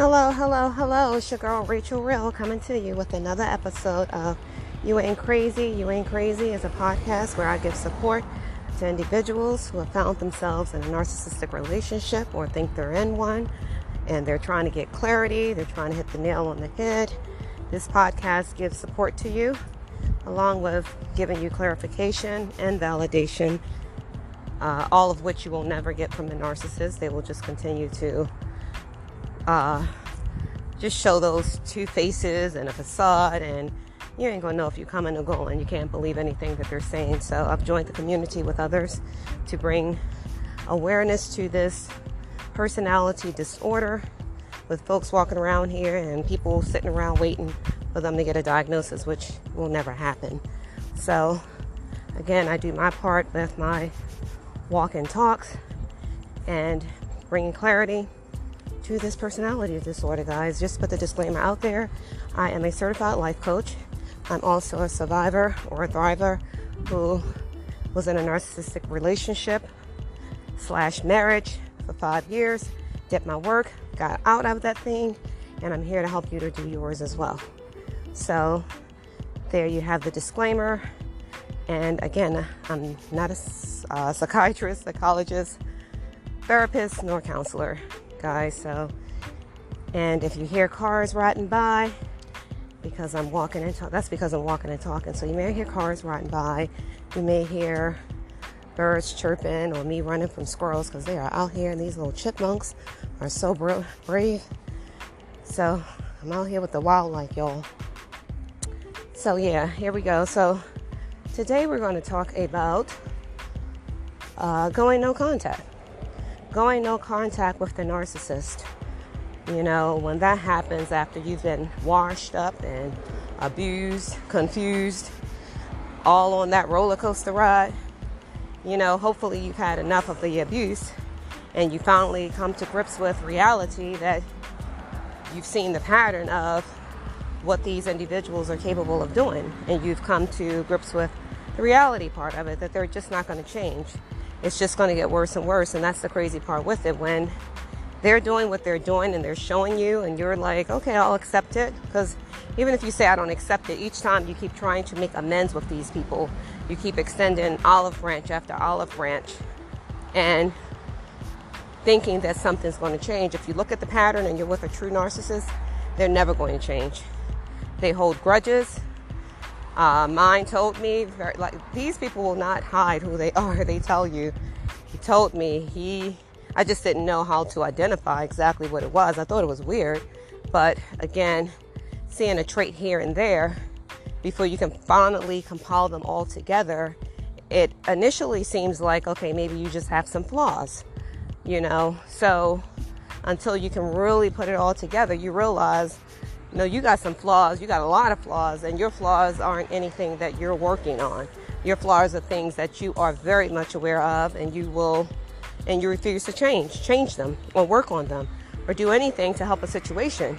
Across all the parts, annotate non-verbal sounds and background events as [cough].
Hello, hello, hello. It's your girl Rachel Real coming to you with another episode of You Ain't Crazy, You Ain't Crazy is a podcast where I give support to individuals who have found themselves in a narcissistic relationship or think they're in one and they're trying to get clarity, they're trying to hit the nail on the head. This podcast gives support to you along with giving you clarification and validation, uh, all of which you will never get from the narcissist. They will just continue to uh, just show those two faces and a facade and you ain't gonna know if you're coming or going. You can't believe anything that they're saying. So I've joined the community with others to bring awareness to this personality disorder with folks walking around here and people sitting around waiting for them to get a diagnosis, which will never happen. So, again, I do my part with my walk and talks and bringing clarity to this personality disorder, guys. Just put the disclaimer out there. I am a certified life coach. I'm also a survivor or a thriver who was in a narcissistic relationship slash marriage for five years, did my work, got out of that thing, and I'm here to help you to do yours as well. So, there you have the disclaimer. And again, I'm not a uh, psychiatrist, psychologist, therapist, nor counselor, guys. So, and if you hear cars riding by, because I'm walking and talking, that's because I'm walking and talking. So you may hear cars riding by, you may hear birds chirping, or me running from squirrels because they are out here, and these little chipmunks are so brave. So I'm out here with the wildlife, y'all. So, yeah, here we go. So, today we're going to talk about uh, going no contact. Going no contact with the narcissist. You know, when that happens after you've been washed up and abused, confused, all on that roller coaster ride, you know, hopefully you've had enough of the abuse and you finally come to grips with reality that you've seen the pattern of what these individuals are capable of doing. And you've come to grips with the reality part of it that they're just not going to change. It's just going to get worse and worse. And that's the crazy part with it when they're doing what they're doing and they're showing you, and you're like, okay, I'll accept it. Because even if you say, I don't accept it, each time you keep trying to make amends with these people, you keep extending olive branch after olive branch and thinking that something's going to change. If you look at the pattern and you're with a true narcissist, they're never going to change. They hold grudges. Uh, mine told me, like these people will not hide who they [laughs] are. They tell you. He told me he. I just didn't know how to identify exactly what it was. I thought it was weird, but again, seeing a trait here and there before you can finally compile them all together, it initially seems like okay, maybe you just have some flaws, you know. So until you can really put it all together, you realize no, you got some flaws. You got a lot of flaws, and your flaws aren't anything that you're working on. Your flaws are things that you are very much aware of, and you will, and you refuse to change, change them, or work on them, or do anything to help a situation.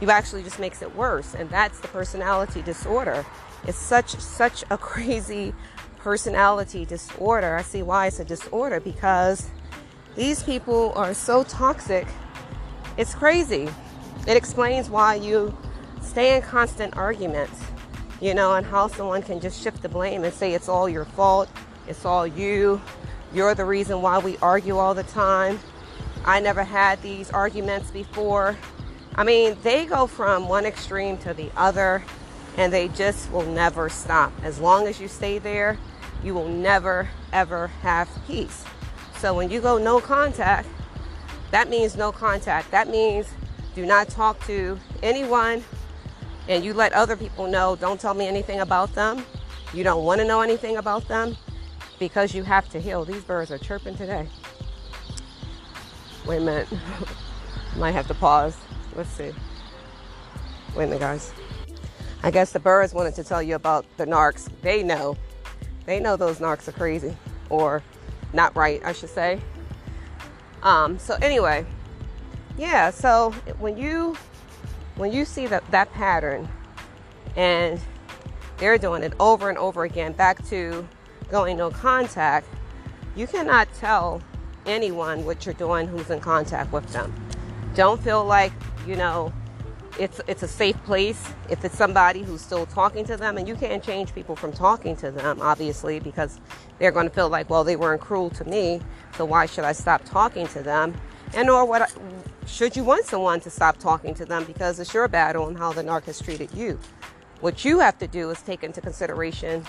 You actually just makes it worse, and that's the personality disorder. It's such such a [laughs] crazy personality disorder. I see why it's a disorder because these people are so toxic. It's crazy. It explains why you stay in constant arguments, you know, and how someone can just shift the blame and say it's all your fault, it's all you, you're the reason why we argue all the time. I never had these arguments before. I mean, they go from one extreme to the other and they just will never stop. As long as you stay there, you will never ever have peace. So when you go no contact, that means no contact. That means do not talk to anyone and you let other people know. Don't tell me anything about them. You don't want to know anything about them because you have to heal. These birds are chirping today. Wait a minute. [laughs] Might have to pause. Let's see. Wait a minute guys. I guess the birds wanted to tell you about the narcs. They know. They know those narcs are crazy or not right i should say. Um, so anyway yeah, so when you when you see that that pattern and they're doing it over and over again back to going no contact, you cannot tell anyone what you're doing who's in contact with them. Don't feel like, you know, it's it's a safe place if it's somebody who's still talking to them and you can't change people from talking to them obviously because they're going to feel like well they weren't cruel to me so why should I stop talking to them and or what should you want someone to stop talking to them because it's your battle and how the narc has treated you what you have to do is take into consideration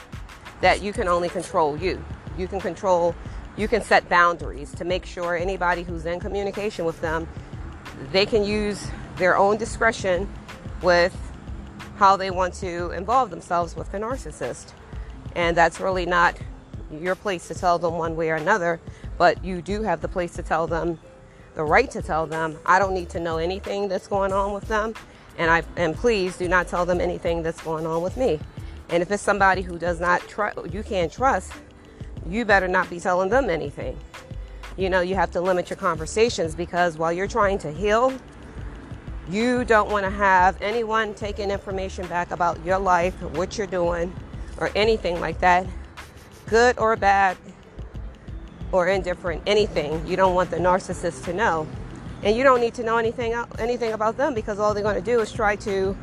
that you can only control you you can control you can set boundaries to make sure anybody who's in communication with them they can use their own discretion with how they want to involve themselves with the narcissist. And that's really not your place to tell them one way or another, but you do have the place to tell them, the right to tell them, I don't need to know anything that's going on with them. And I and please do not tell them anything that's going on with me. And if it's somebody who does not trust, you can't trust, you better not be telling them anything. You know, you have to limit your conversations because while you're trying to heal you don't want to have anyone taking information back about your life, what you're doing, or anything like that, good or bad or indifferent, anything. You don't want the narcissist to know. And you don't need to know anything anything about them because all they're going to do is try to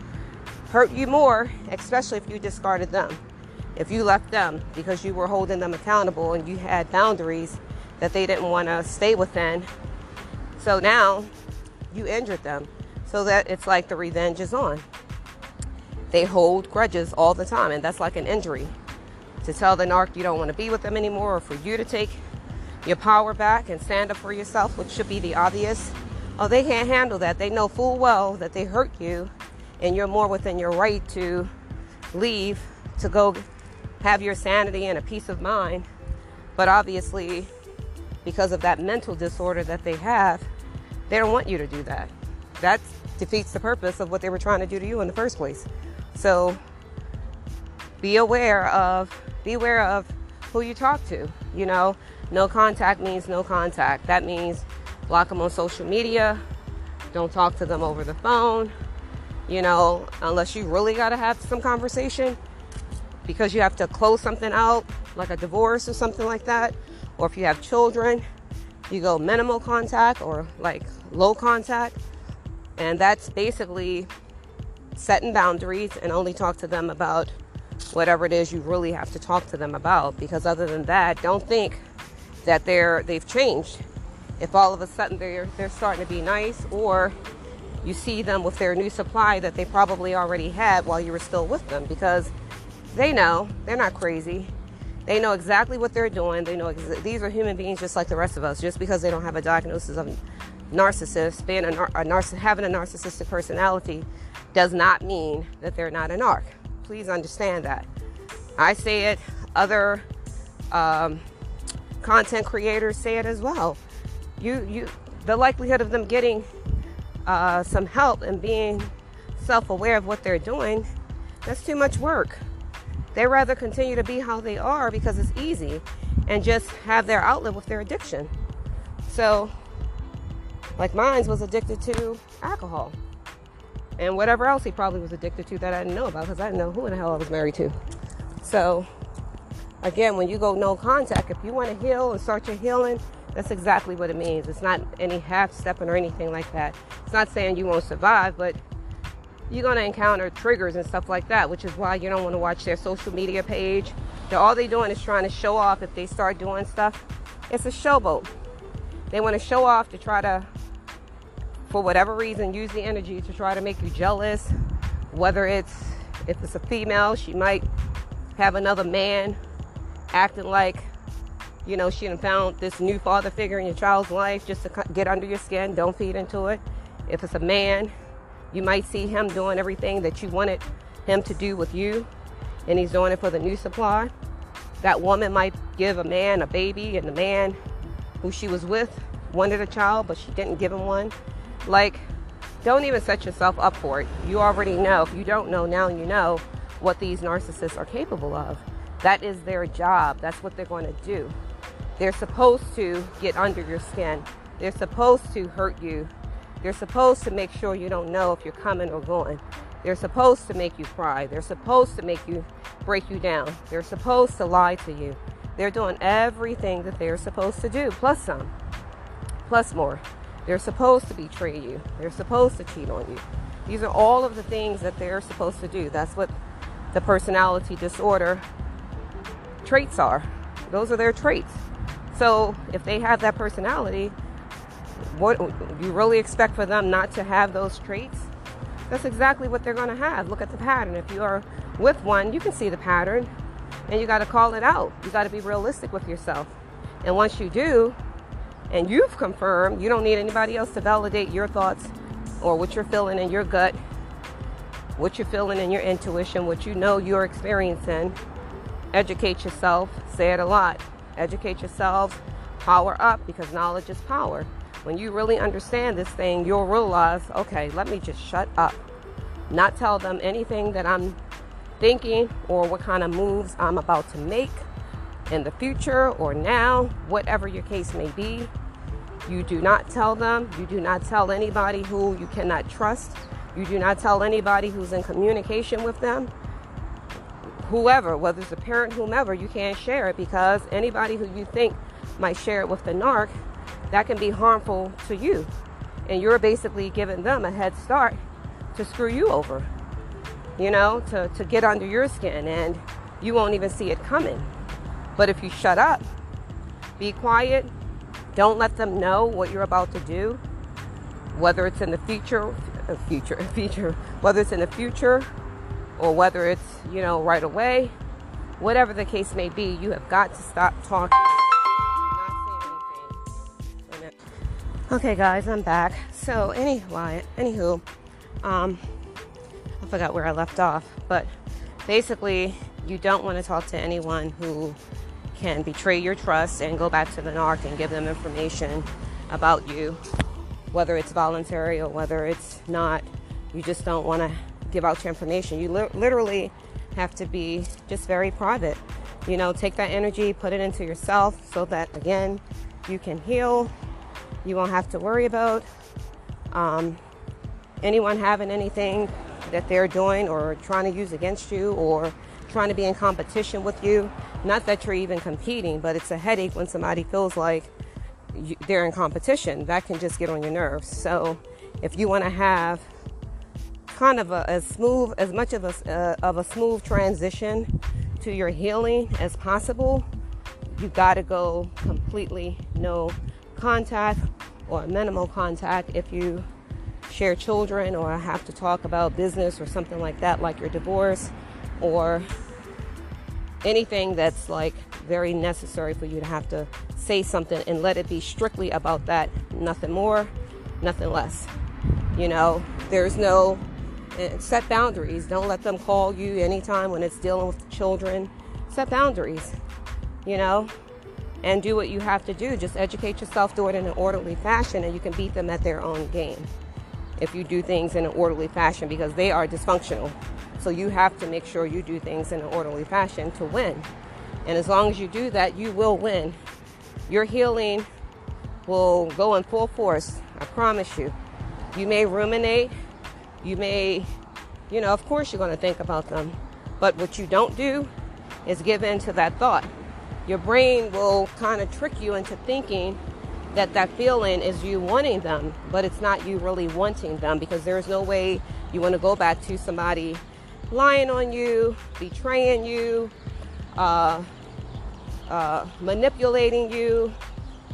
hurt you more, especially if you discarded them. If you left them because you were holding them accountable and you had boundaries that they didn't want to stay within. So now you injured them so that it's like the revenge is on. They hold grudges all the time, and that's like an injury. To tell the narc you don't want to be with them anymore, or for you to take your power back and stand up for yourself, which should be the obvious. Oh, they can't handle that. They know full well that they hurt you, and you're more within your right to leave to go have your sanity and a peace of mind. But obviously, because of that mental disorder that they have, they don't want you to do that. That defeats the purpose of what they were trying to do to you in the first place. So be aware of be aware of who you talk to. You know, no contact means no contact. That means block them on social media. Don't talk to them over the phone. You know, unless you really got to have some conversation because you have to close something out, like a divorce or something like that. Or if you have children, you go minimal contact or like low contact. And that's basically setting boundaries and only talk to them about whatever it is you really have to talk to them about. Because other than that, don't think that they're they've changed. If all of a sudden they're they're starting to be nice or you see them with their new supply that they probably already had while you were still with them because they know they're not crazy. They know exactly what they're doing. They know ex- these are human beings just like the rest of us. Just because they don't have a diagnosis of narcissist, being a, nar- a narciss- having a narcissistic personality does not mean that they're not a narc. Please understand that. I say it, other um, content creators say it as well. You, you, the likelihood of them getting uh, some help and being self-aware of what they're doing, that's too much work. They rather continue to be how they are because it's easy and just have their outlet with their addiction. So like mine was addicted to alcohol and whatever else he probably was addicted to that I didn't know about because I didn't know who in the hell I was married to. So, again, when you go no contact, if you want to heal and start your healing, that's exactly what it means. It's not any half stepping or anything like that. It's not saying you won't survive, but you're going to encounter triggers and stuff like that, which is why you don't want to watch their social media page. They're, all they're doing is trying to show off if they start doing stuff. It's a showboat. They want to show off to try to for whatever reason, use the energy to try to make you jealous. Whether it's if it's a female, she might have another man acting like, you know, she found this new father figure in your child's life just to get under your skin. Don't feed into it. If it's a man, you might see him doing everything that you wanted him to do with you, and he's doing it for the new supply. That woman might give a man a baby, and the man who she was with wanted a child, but she didn't give him one. Like, don't even set yourself up for it. You already know. If you don't know, now you know what these narcissists are capable of. That is their job. That's what they're going to do. They're supposed to get under your skin. They're supposed to hurt you. They're supposed to make sure you don't know if you're coming or going. They're supposed to make you cry. They're supposed to make you break you down. They're supposed to lie to you. They're doing everything that they're supposed to do, plus some, plus more. They're supposed to betray you. They're supposed to cheat on you. These are all of the things that they're supposed to do. That's what the personality disorder traits are. Those are their traits. So if they have that personality, what you really expect for them not to have those traits? That's exactly what they're going to have. Look at the pattern. If you are with one, you can see the pattern and you got to call it out. You got to be realistic with yourself. And once you do, and you've confirmed, you don't need anybody else to validate your thoughts or what you're feeling in your gut, what you're feeling in your intuition, what you know you're experiencing. Educate yourself. Say it a lot. Educate yourself. Power up because knowledge is power. When you really understand this thing, you'll realize okay, let me just shut up. Not tell them anything that I'm thinking or what kind of moves I'm about to make in the future or now, whatever your case may be. You do not tell them. You do not tell anybody who you cannot trust. You do not tell anybody who's in communication with them. Whoever, whether it's a parent, whomever, you can't share it because anybody who you think might share it with the narc, that can be harmful to you. And you're basically giving them a head start to screw you over, you know, to, to get under your skin, and you won't even see it coming. But if you shut up, be quiet, don't let them know what you're about to do, whether it's in the future, uh, future, [laughs] future, whether it's in the future or whether it's, you know, right away, whatever the case may be, you have got to stop talking. Okay, guys, I'm back. So, anyway, anywho, um, I forgot where I left off, but basically, you don't want to talk to anyone who can betray your trust and go back to the narc and give them information about you, whether it's voluntary or whether it's not. You just don't want to give out your information. You li- literally have to be just very private. You know, take that energy, put it into yourself so that, again, you can heal. You won't have to worry about um, anyone having anything that they're doing or trying to use against you or trying to be in competition with you. Not that you're even competing, but it's a headache when somebody feels like you, they're in competition. That can just get on your nerves. So if you want to have kind of a, as smooth, as much of a, uh, of a smooth transition to your healing as possible, you got to go completely no contact or minimal contact if you share children or have to talk about business or something like that, like your divorce or anything that's like very necessary for you to have to say something and let it be strictly about that, nothing more, nothing less. You know, there's no set boundaries. Don't let them call you anytime when it's dealing with children. Set boundaries, you know, and do what you have to do. Just educate yourself, do it in an orderly fashion, and you can beat them at their own game if you do things in an orderly fashion because they are dysfunctional. So you have to make sure you do things in an orderly fashion to win. And as long as you do that, you will win. Your healing will go in full force. I promise you. You may ruminate. You may, you know, of course you're going to think about them. But what you don't do is give in to that thought. Your brain will kind of trick you into thinking that that feeling is you wanting them, but it's not you really wanting them because there's no way you want to go back to somebody lying on you, betraying you, uh, uh, manipulating you,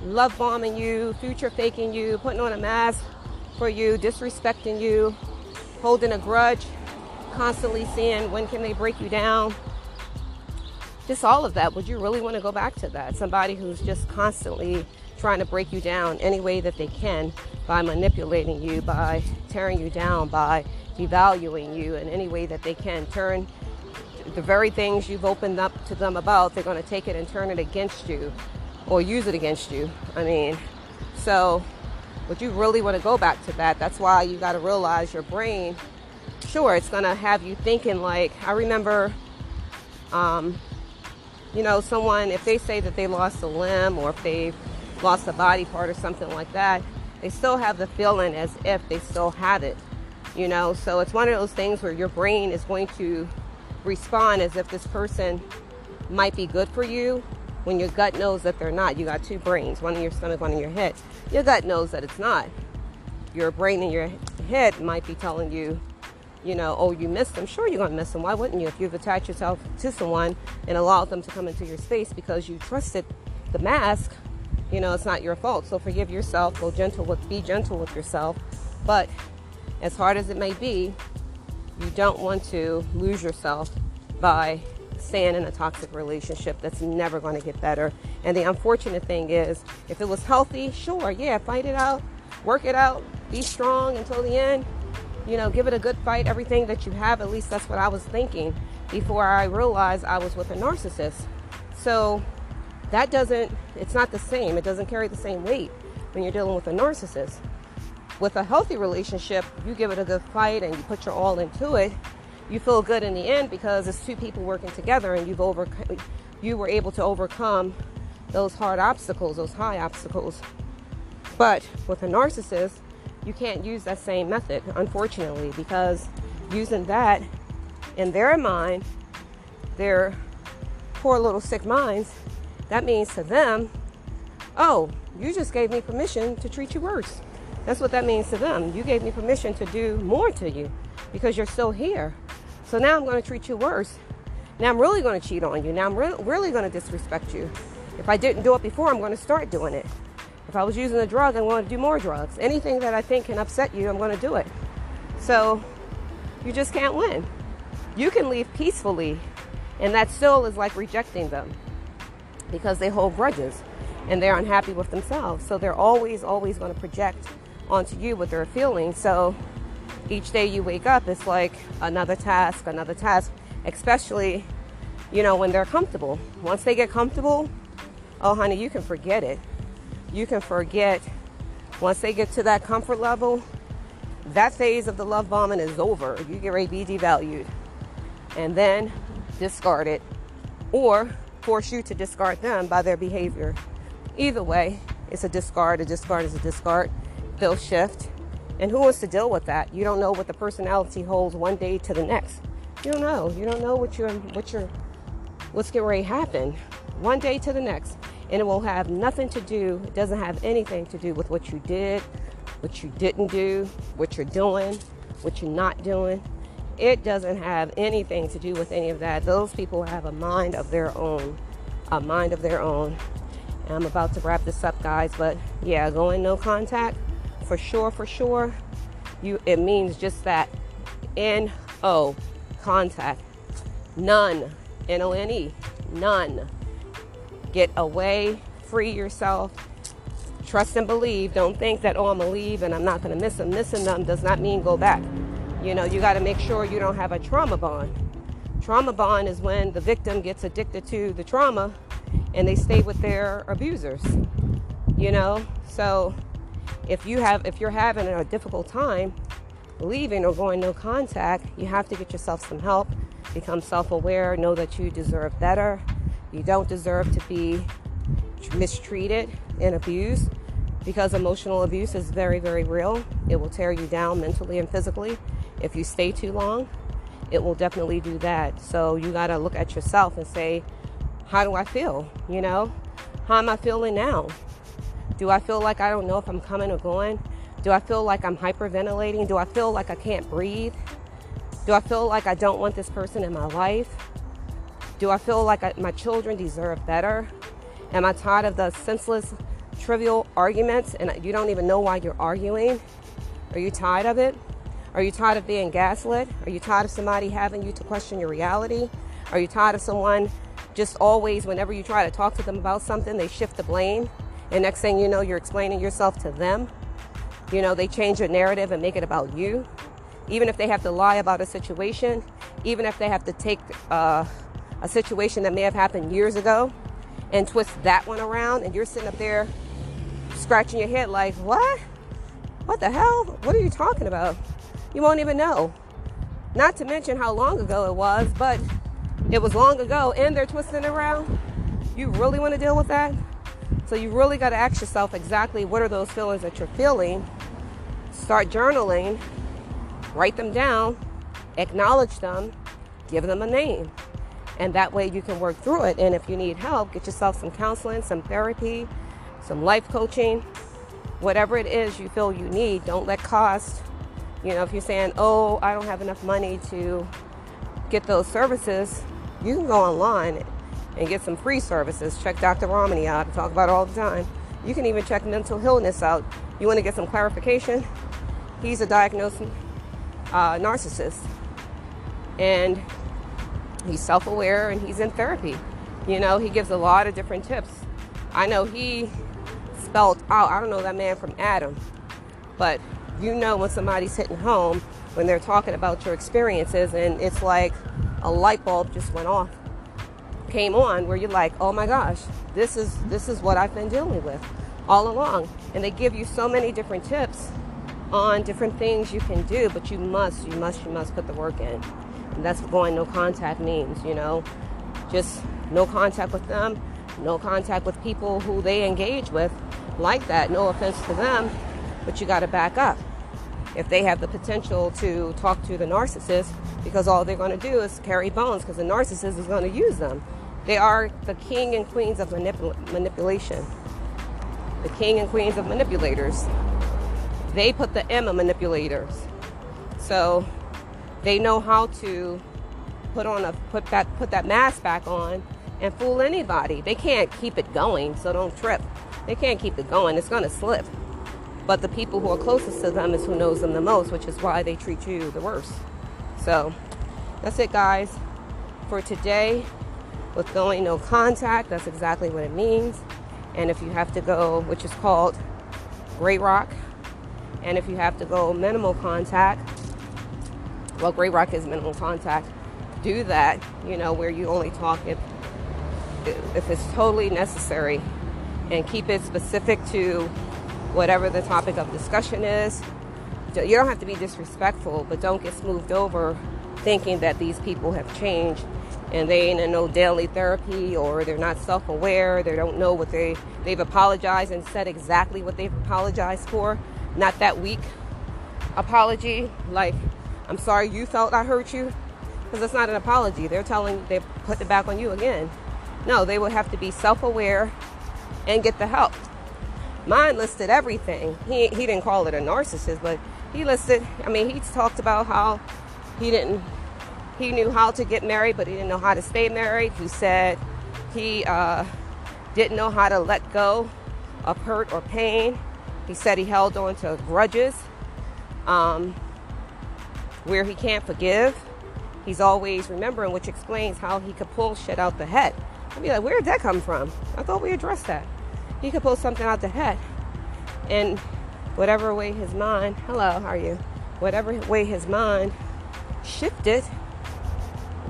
love bombing you, future faking you, putting on a mask for you, disrespecting you, holding a grudge, constantly seeing when can they break you down. Just all of that. Would you really want to go back to that? Somebody who's just constantly trying to break you down any way that they can by manipulating you, by tearing you down, by devaluing you in any way that they can. Turn the very things you've opened up to them about, they're going to take it and turn it against you or use it against you. I mean, so would you really want to go back to that? That's why you got to realize your brain, sure, it's going to have you thinking like, I remember, um, you know, someone, if they say that they lost a limb or if they've lost a body part or something like that, they still have the feeling as if they still have it you know so it's one of those things where your brain is going to respond as if this person might be good for you when your gut knows that they're not you got two brains one in your stomach one in your head your gut knows that it's not your brain in your head might be telling you, you know, oh, you missed them. Sure, you're going to miss them. Why wouldn't you? If you've attached yourself to someone and allowed them to come into your space because you trusted the mask, you know, it's not your fault. So forgive yourself. Go gentle with, be gentle with yourself. But as hard as it may be, you don't want to lose yourself by staying in a toxic relationship that's never going to get better. And the unfortunate thing is, if it was healthy, sure, yeah, fight it out, work it out, be strong until the end. You know, give it a good fight, everything that you have. At least that's what I was thinking before I realized I was with a narcissist. So that doesn't, it's not the same. It doesn't carry the same weight when you're dealing with a narcissist. With a healthy relationship, you give it a good fight and you put your all into it. You feel good in the end because it's two people working together and you've over, you were able to overcome those hard obstacles, those high obstacles. But with a narcissist, you can't use that same method, unfortunately, because using that in their mind, their poor little sick minds, that means to them, oh, you just gave me permission to treat you worse. That's what that means to them. You gave me permission to do more to you because you're still here. So now I'm going to treat you worse. Now I'm really going to cheat on you. Now I'm re- really going to disrespect you. If I didn't do it before, I'm going to start doing it. If I was using a drug, I'm going to do more drugs. Anything that I think can upset you, I'm going to do it. So you just can't win. You can leave peacefully, and that still is like rejecting them because they hold grudges and they're unhappy with themselves. So they're always, always going to project onto you what they're feeling. So each day you wake up, it's like another task, another task, especially, you know, when they're comfortable. Once they get comfortable, oh, honey, you can forget it you can forget once they get to that comfort level, that phase of the love bombing is over. You get ready to be devalued and then discard it or force you to discard them by their behavior. Either way, it's a discard. A discard is a discard. They'll shift. And who wants to deal with that? You don't know what the personality holds one day to the next. You don't know. You don't know what you're, what you're, what's getting ready to happen one day to the next and it will have nothing to do, it doesn't have anything to do with what you did, what you didn't do, what you're doing, what you're not doing. It doesn't have anything to do with any of that. Those people have a mind of their own, a mind of their own. And I'm about to wrap this up, guys, but yeah, going no contact for sure, for sure. You, it means just that. N O contact. None. N O N E. None Get away, free yourself, trust and believe. Don't think that, oh, I'm to leave and I'm not going to miss them. Missing them does not mean go back. You know, you got to make sure you don't have a trauma bond. Trauma bond is when the victim gets addicted to the trauma and they stay with their abusers. You know, so if you have if you're having a difficult time leaving or going no contact, you have to get yourself some help, become self-aware, know that you deserve better, you don't deserve to be mistreated and abused because emotional abuse is very, very real. It will tear you down mentally and physically. If you stay too long, it will definitely do that. So you got to look at yourself and say, how do I feel? You know, how am I feeling now? Do I feel like I don't know if I'm coming or going? Do I feel like I'm hyperventilating? Do I feel like I can't breathe? Do I feel like I don't want this person in my life? Do I feel like I, my children deserve better? Am I tired of the senseless, trivial arguments and you don't even know why you're arguing? Are you tired of it? Are you tired of being gaslit? Are you tired of somebody having you to question your reality? Are you tired of someone just always, whenever you try to talk to them about something, they shift the blame? And next thing you know, you're explaining yourself to them. You know, they change your narrative and make it about you. Even if they have to lie about a situation, even if they have to take, uh, a situation that may have happened years ago and twist that one around and you're sitting up there scratching your head like, what? What the hell? What are you talking about? You won't even know. Not to mention how long ago it was, but it was long ago and they're twisting around. You really want to deal with that? So you really got to ask yourself exactly what are those feelings that you're feeling. Start journaling, write them down, acknowledge them, give them a name and that way you can work through it. And if you need help, get yourself some counseling, some therapy, some life coaching. whatever it is you feel you need, don't let cost, you know, if you're saying, oh, I don't have enough money to get those services, you can go online and get some free services. Check Dr. Ramani out. I talk about it all the time. You can even check Mental Healness out. You want to get some clarification? He's a diagnosed uh, narcissist. And he's self aware and he's in therapy. You know, he gives a lot of different tips. I know he spelled out, I don't know that man from Adam, but you know when somebody's hitting home when they're talking about your experiences and it's like a light bulb just went off came on where you're like oh my gosh this is this is what i've been dealing with all along. And they give you so many different tips on different things you can do but you must you must you must put the work in. And that's what going no contact means you know? Just no contact with them no contact with people who they engage with like that. No offense to them but you got to back up if they have the potential to talk to the narcissist because all they're going to do is carry bones because the narcissist is going to use them. They are the king and queens of manipul- manipulation. The king and queens of manipulators. They put the M manipulators. So they know how to put on a put that put that mask back on and fool anybody. They can't keep it going, so don't trip. They can't keep it going. It's going to slip. But the people who are closest to them is who knows them the most, which is why they treat you the worst. So that's it, guys, for today. With going no contact, that's exactly what it means. And if you have to go, which is called Grey Rock, and if you have to go minimal contact, well, Grey Rock is minimal contact. Do that, you know, where you only talk if if it's totally necessary, and keep it specific to whatever the topic of discussion is. You don't have to be disrespectful, but don't get smoothed over thinking that these people have changed and they ain't in no daily therapy or they're not self-aware they don't know what they they've apologized and said exactly what they've apologized for. Not that weak apology like i'm sorry you felt i hurt you because it's not an apology. They're telling they put it back on you again. No they would have to be self-aware and get the help Mine listed everything. He, he didn't call it a narcissist, but he listed, I mean, he talked about how he didn't, he knew how to get married, but he didn't know how to stay married. He said he uh, didn't know how to let go of hurt or pain. He said he held on to grudges um, where he can't forgive. He's always remembering, which explains how he could pull shit out the head. I'd be like, where did that come from? I thought we addressed that he could pull something out the head. And whatever way his mind, hello, how are you? Whatever way his mind shifted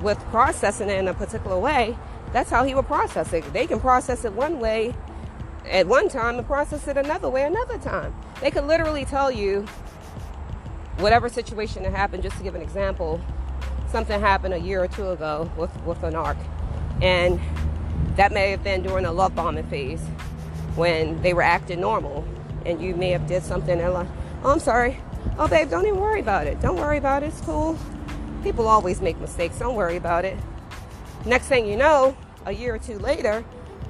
with processing it in a particular way, that's how he would process it. They can process it one way at one time and process it another way another time. They could literally tell you whatever situation that happened, just to give an example, something happened a year or two ago with, with an arc. And that may have been during a love bombing phase when they were acting normal and you may have did something and like, oh, I'm sorry. Oh, babe, don't even worry about it. Don't worry about it. It's cool. People always make mistakes. Don't worry about it. Next thing you know, a year or two later,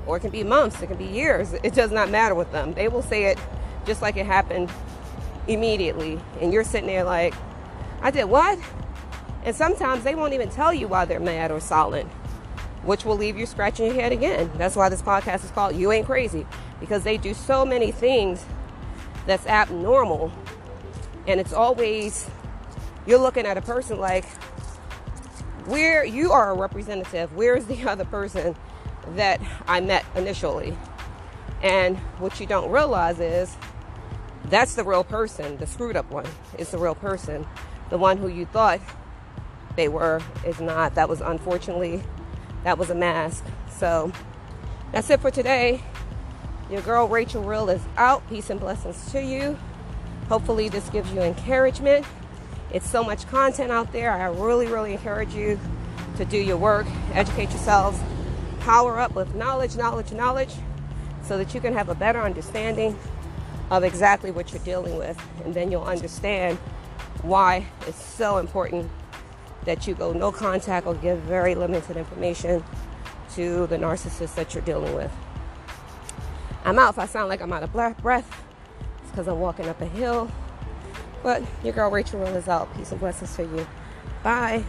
or it can be months, it can be years, it does not matter with them. They will say it just like it happened immediately. And you're sitting there like, I did what? And sometimes they won't even tell you why they're mad or silent, which will leave you scratching your head again. That's why this podcast is called You Ain't Crazy because they do so many things that's abnormal. And it's always, you're looking at a person like, where you are a representative, where's the [laughs] other person that I met initially? And what you don't realize is that's the real person, the screwed up one is the real person. The one who you thought they were is not. That was unfortunately, that was a mask. So that's it for today. Your girl Rachel Real is out. Peace and blessings to you. Hopefully, this gives you encouragement. It's so much content out there. I really, really encourage you to do your work, educate yourselves, power up with knowledge, knowledge, knowledge, so that you can have a better understanding of exactly what you're dealing with. And then you'll understand why it's so important that you go no contact or give very limited information to the narcissist that you're dealing with. I'm out if I sound like I'm out of breath. It's because I'm walking up a hill. But your girl Rachel Real is out. Peace and blessings to you. Bye.